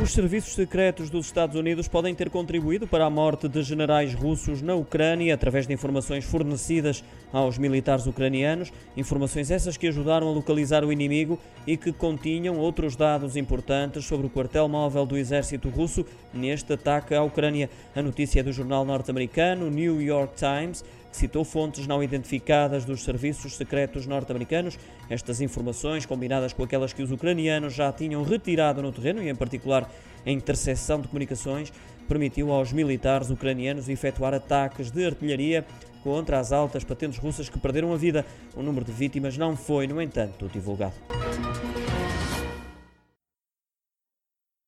Os serviços secretos dos Estados Unidos podem ter contribuído para a morte de generais russos na Ucrânia através de informações fornecidas aos militares ucranianos, informações essas que ajudaram a localizar o inimigo e que continham outros dados importantes sobre o quartel-móvel do exército russo neste ataque à Ucrânia. A notícia é do jornal norte-americano New York Times citou fontes não identificadas dos serviços secretos norte-americanos. Estas informações, combinadas com aquelas que os ucranianos já tinham retirado no terreno e, em particular, a interseção de comunicações, permitiu aos militares ucranianos efetuar ataques de artilharia contra as altas patentes russas que perderam a vida. O número de vítimas não foi, no entanto, divulgado.